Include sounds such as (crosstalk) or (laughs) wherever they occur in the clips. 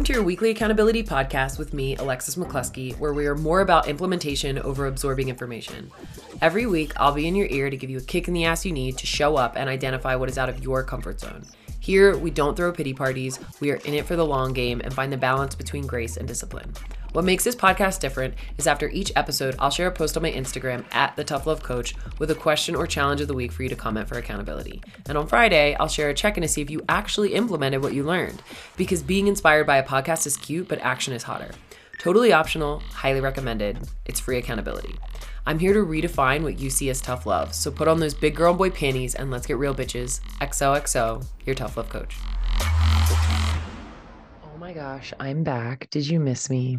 Welcome to your weekly accountability podcast with me, Alexis McCloskey, where we are more about implementation over absorbing information. Every week, I'll be in your ear to give you a kick in the ass you need to show up and identify what is out of your comfort zone. Here, we don't throw pity parties, we are in it for the long game and find the balance between grace and discipline. What makes this podcast different is after each episode, I'll share a post on my Instagram at the Tough Love Coach with a question or challenge of the week for you to comment for accountability. And on Friday, I'll share a check in to see if you actually implemented what you learned. Because being inspired by a podcast is cute, but action is hotter. Totally optional, highly recommended. It's free accountability. I'm here to redefine what you see as tough love. So put on those big girl and boy panties and let's get real, bitches. XOXO, your tough love coach. Oh my gosh, I'm back. Did you miss me?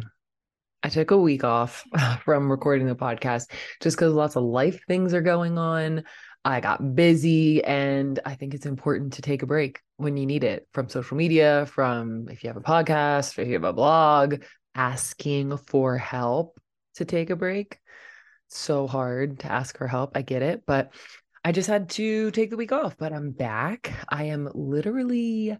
I took a week off (laughs) from recording the podcast just because lots of life things are going on. I got busy, and I think it's important to take a break when you need it from social media, from if you have a podcast, if you have a blog, asking for help to take a break. So hard to ask for help. I get it, but I just had to take the week off, but I'm back. I am literally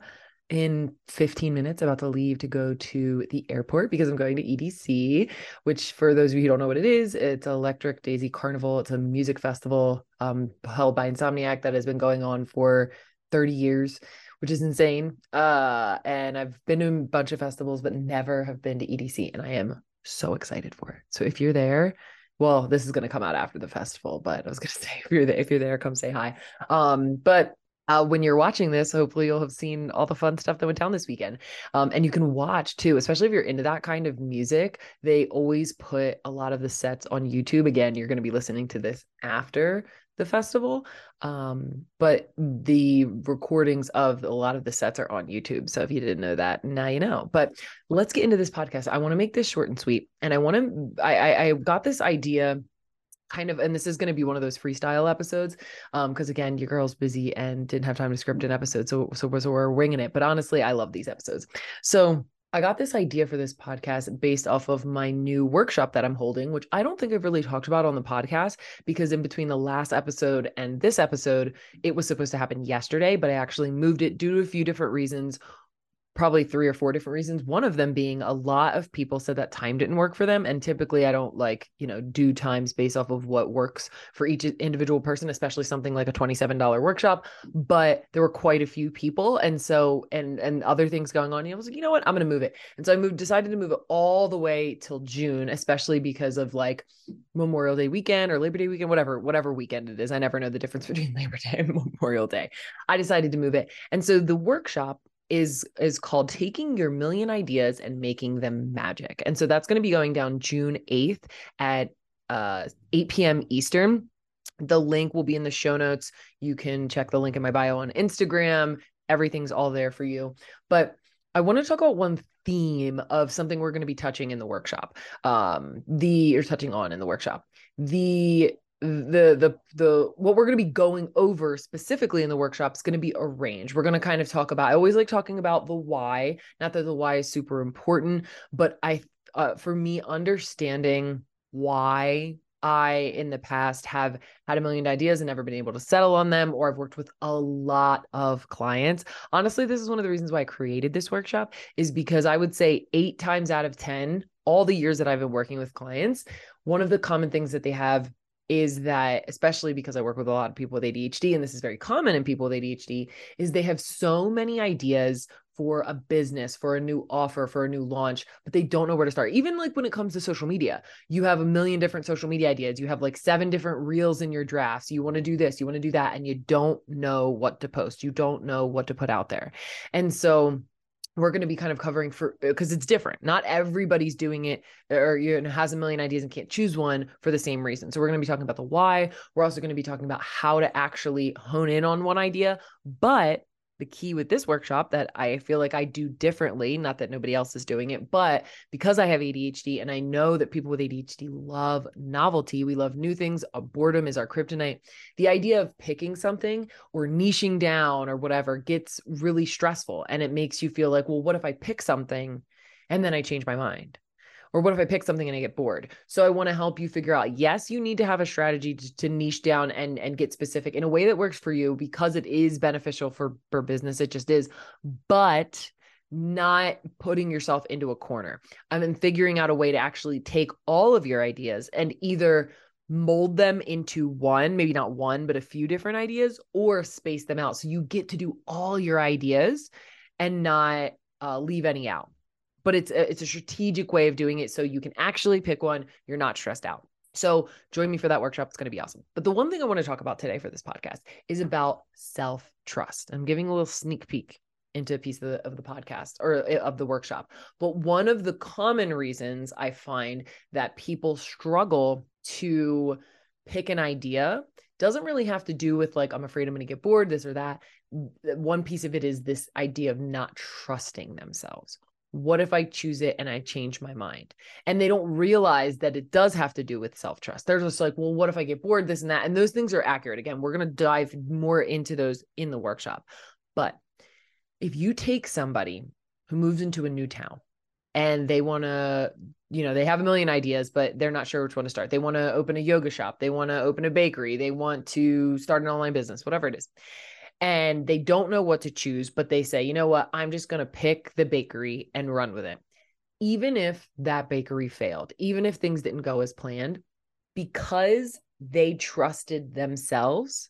in 15 minutes about to leave to go to the airport because I'm going to EDC, which for those of you who don't know what it is, it's Electric Daisy Carnival. It's a music festival um, held by Insomniac that has been going on for 30 years, which is insane. Uh, and I've been to a bunch of festivals, but never have been to EDC, and I am so excited for it. So if you're there, well, this is going to come out after the festival, but I was going (laughs) to say if you're there, if you're there, come say hi. Um, but uh, when you're watching this, hopefully you'll have seen all the fun stuff that went down this weekend. Um, and you can watch too, especially if you're into that kind of music. They always put a lot of the sets on YouTube. Again, you're going to be listening to this after the festival. Um, but the recordings of a lot of the sets are on YouTube. So if you didn't know that, now you know. But let's get into this podcast. I want to make this short and sweet. And I want to, I, I, I got this idea kind of and this is going to be one of those freestyle episodes um because again your girl's busy and didn't have time to script an episode so so, so we're winging it but honestly i love these episodes. So I got this idea for this podcast based off of my new workshop that I'm holding, which I don't think I've really talked about on the podcast because in between the last episode and this episode, it was supposed to happen yesterday, but I actually moved it due to a few different reasons probably three or four different reasons. One of them being a lot of people said that time didn't work for them. And typically, I don't like, you know, do times based off of what works for each individual person, especially something like a $27 workshop. But there were quite a few people. And so, and, and other things going on. And I was like, you know what? I'm going to move it. And so I moved, decided to move it all the way till June, especially because of like Memorial Day weekend or Labor Day weekend, whatever, whatever weekend it is. I never know the difference (laughs) between Labor Day and Memorial Day. I decided to move it. And so the workshop is is called taking your million ideas and making them magic. And so that's going to be going down june 8th at uh, 8 p.m eastern. The link will be in the show notes. You can check the link in my bio on instagram. Everything's all there for you. But i want to talk about one theme of something we're going to be touching in the workshop um the or touching on in the workshop. The the the the what we're going to be going over specifically in the workshop is going to be a range we're going to kind of talk about i always like talking about the why not that the why is super important but i uh, for me understanding why I, in the past, have had a million ideas and never been able to settle on them, or I've worked with a lot of clients. Honestly, this is one of the reasons why I created this workshop, is because I would say eight times out of 10, all the years that I've been working with clients, one of the common things that they have is that especially because I work with a lot of people with ADHD and this is very common in people with ADHD is they have so many ideas for a business, for a new offer, for a new launch, but they don't know where to start. Even like when it comes to social media, you have a million different social media ideas. You have like seven different reels in your drafts. You want to do this, you want to do that, and you don't know what to post. You don't know what to put out there. And so we're going to be kind of covering for because it's different. Not everybody's doing it or you know, has a million ideas and can't choose one for the same reason. So we're going to be talking about the why. We're also going to be talking about how to actually hone in on one idea, but the key with this workshop that I feel like I do differently, not that nobody else is doing it, but because I have ADHD and I know that people with ADHD love novelty, we love new things, a boredom is our kryptonite. The idea of picking something or niching down or whatever gets really stressful and it makes you feel like, well, what if I pick something and then I change my mind? Or what if I pick something and I get bored? So I want to help you figure out yes, you need to have a strategy to, to, niche down and and get specific in a way that works for you because it is beneficial for for business. It just is. But not putting yourself into a corner. I mean, figuring out a way to actually take all of your ideas and either mold them into one, maybe not one, but a few different ideas, or space them out. So you get to do all your ideas and not uh, leave any out. But it's a, it's a strategic way of doing it so you can actually pick one. You're not stressed out. So join me for that workshop. It's going to be awesome. But the one thing I want to talk about today for this podcast is about self trust. I'm giving a little sneak peek into a piece of the, of the podcast or eh, of the workshop. But one of the common reasons I find that people struggle to pick an idea doesn't really have to do with like, I'm afraid I'm going to get bored, this or that. One piece of it is this idea of not trusting themselves. What if I choose it and I change my mind? And they don't realize that it does have to do with self trust. They're just like, well, what if I get bored, this and that? And those things are accurate. Again, we're going to dive more into those in the workshop. But if you take somebody who moves into a new town and they want to you know they have a million ideas but they're not sure which one to start they want to open a yoga shop they want to open a bakery they want to start an online business whatever it is and they don't know what to choose but they say you know what i'm just going to pick the bakery and run with it even if that bakery failed even if things didn't go as planned because they trusted themselves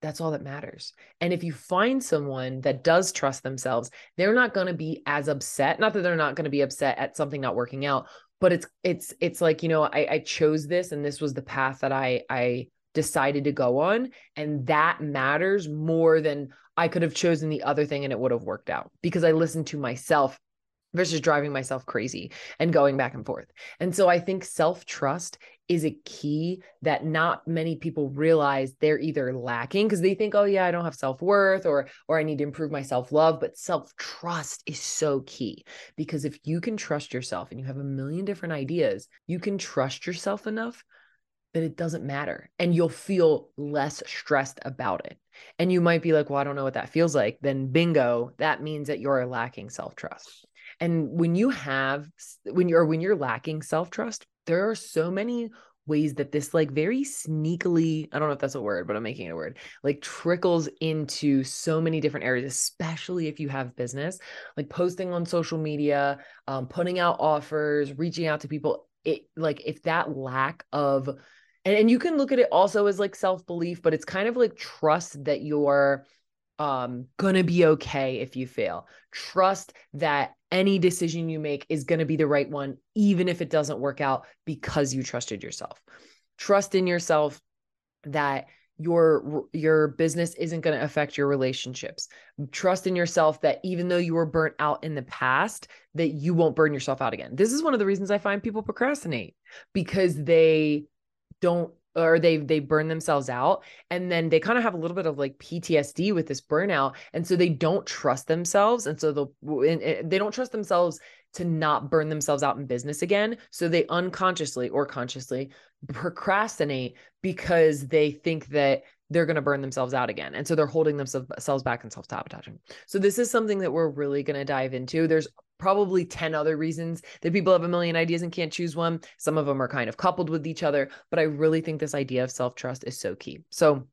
that's all that matters. And if you find someone that does trust themselves, they're not going to be as upset. Not that they're not going to be upset at something not working out, but it's it's it's like, you know, I, I chose this and this was the path that I I decided to go on. And that matters more than I could have chosen the other thing and it would have worked out because I listened to myself versus driving myself crazy and going back and forth. And so I think self trust is a key that not many people realize they're either lacking because they think oh yeah I don't have self-worth or or I need to improve my self-love but self-trust is so key because if you can trust yourself and you have a million different ideas you can trust yourself enough that it doesn't matter and you'll feel less stressed about it. And you might be like well I don't know what that feels like. Then bingo that means that you're lacking self-trust. And when you have when you're when you're lacking self-trust there are so many ways that this like very sneakily i don't know if that's a word but i'm making it a word like trickles into so many different areas especially if you have business like posting on social media um, putting out offers reaching out to people. It like if that lack of and, and you can look at it also as like self-belief but it's kind of like trust that you're um gonna be okay if you fail. Trust that any decision you make is to be the right one, even if it doesn't work out because you trusted yourself. Trust in yourself that your your business isn't going to affect your relationships. Trust in yourself that even though you were burnt out in the past that you won't burn yourself out again. This is one of the reasons i find people procrastinate because they don't or they they burn themselves out and then they kind of have a little bit of like PTSD with this burnout and so they don't trust themselves and so they'll they don't trust themselves to not burn themselves out in business again so they unconsciously or consciously procrastinate because they think that they're going to burn themselves out again. And so they're holding themselves back and self sabotaging. So, this is something that we're really going to dive into. There's probably 10 other reasons that people have a million ideas and can't choose one. Some of them are kind of coupled with each other, but I really think this idea of self trust is so key. So,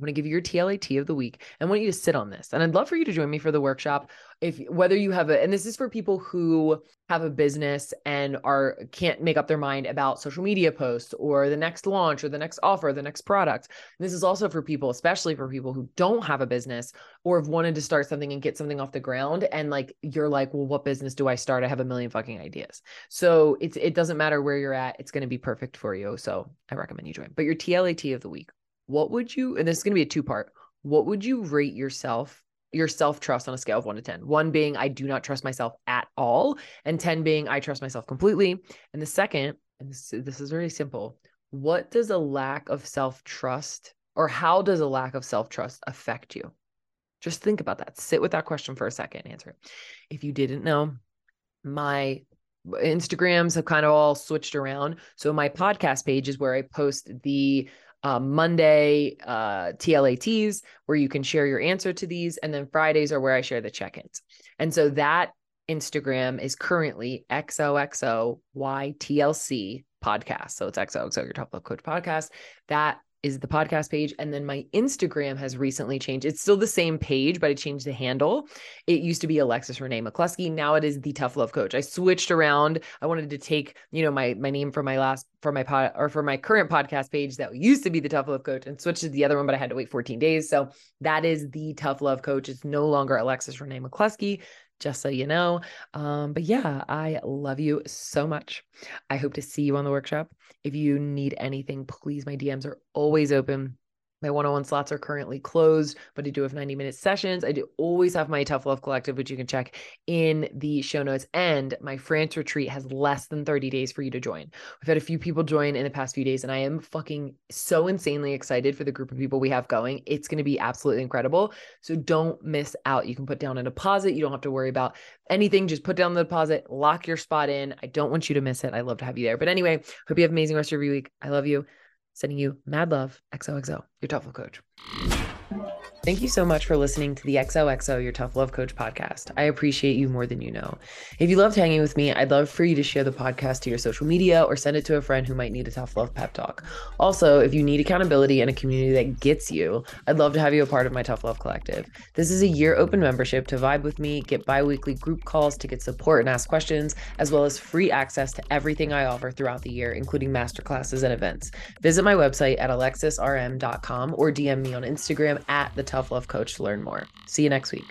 I'm going to give you your TLAT of the week. I want you to sit on this. And I'd love for you to join me for the workshop if whether you have a and this is for people who have a business and are can't make up their mind about social media posts or the next launch or the next offer or the next product and this is also for people especially for people who don't have a business or have wanted to start something and get something off the ground and like you're like well what business do i start i have a million fucking ideas so it's it doesn't matter where you're at it's going to be perfect for you so i recommend you join but your tlat of the week what would you and this is going to be a two part what would you rate yourself your self trust on a scale of one to 10. One being, I do not trust myself at all. And 10 being, I trust myself completely. And the second, and this, this is very simple what does a lack of self trust or how does a lack of self trust affect you? Just think about that. Sit with that question for a second. Answer it. If you didn't know, my Instagrams have kind of all switched around. So my podcast page is where I post the uh, Monday uh, TLATs where you can share your answer to these. And then Fridays are where I share the check ins. And so that Instagram is currently XOXOYTLC podcast. So it's XOXO, your Tough Love Coach podcast. That is the podcast page. And then my Instagram has recently changed. It's still the same page, but I changed the handle. It used to be Alexis Renee McCloskey. Now it is the Tough Love Coach. I switched around. I wanted to take, you know, my my name for my last for my pod or for my current podcast page that used to be the Tough Love Coach and switched to the other one, but I had to wait 14 days. So that is the Tough Love Coach. It's no longer Alexis Renee McCloskey just so you know. Um, but yeah, I love you so much. I hope to see you on the workshop. If you need anything, please, my DMs are always open. My one on one slots are currently closed, but I do have 90 minute sessions. I do always have my Tough Love Collective, which you can check in the show notes. And my France retreat has less than 30 days for you to join. We've had a few people join in the past few days, and I am fucking so insanely excited for the group of people we have going. It's going to be absolutely incredible. So don't miss out. You can put down a deposit. You don't have to worry about anything. Just put down the deposit, lock your spot in. I don't want you to miss it. I love to have you there. But anyway, hope you have an amazing rest of your week. I love you. Sending you mad love, XOXO, your love coach. Thank you so much for listening to the XOXO Your Tough Love Coach podcast. I appreciate you more than you know. If you loved hanging with me, I'd love for you to share the podcast to your social media or send it to a friend who might need a tough love pep talk. Also, if you need accountability and a community that gets you, I'd love to have you a part of my Tough Love Collective. This is a year open membership to vibe with me, get bi weekly group calls to get support and ask questions, as well as free access to everything I offer throughout the year, including masterclasses and events. Visit my website at alexisrm.com or DM me on Instagram at the Tough Love Coach to learn more. See you next week.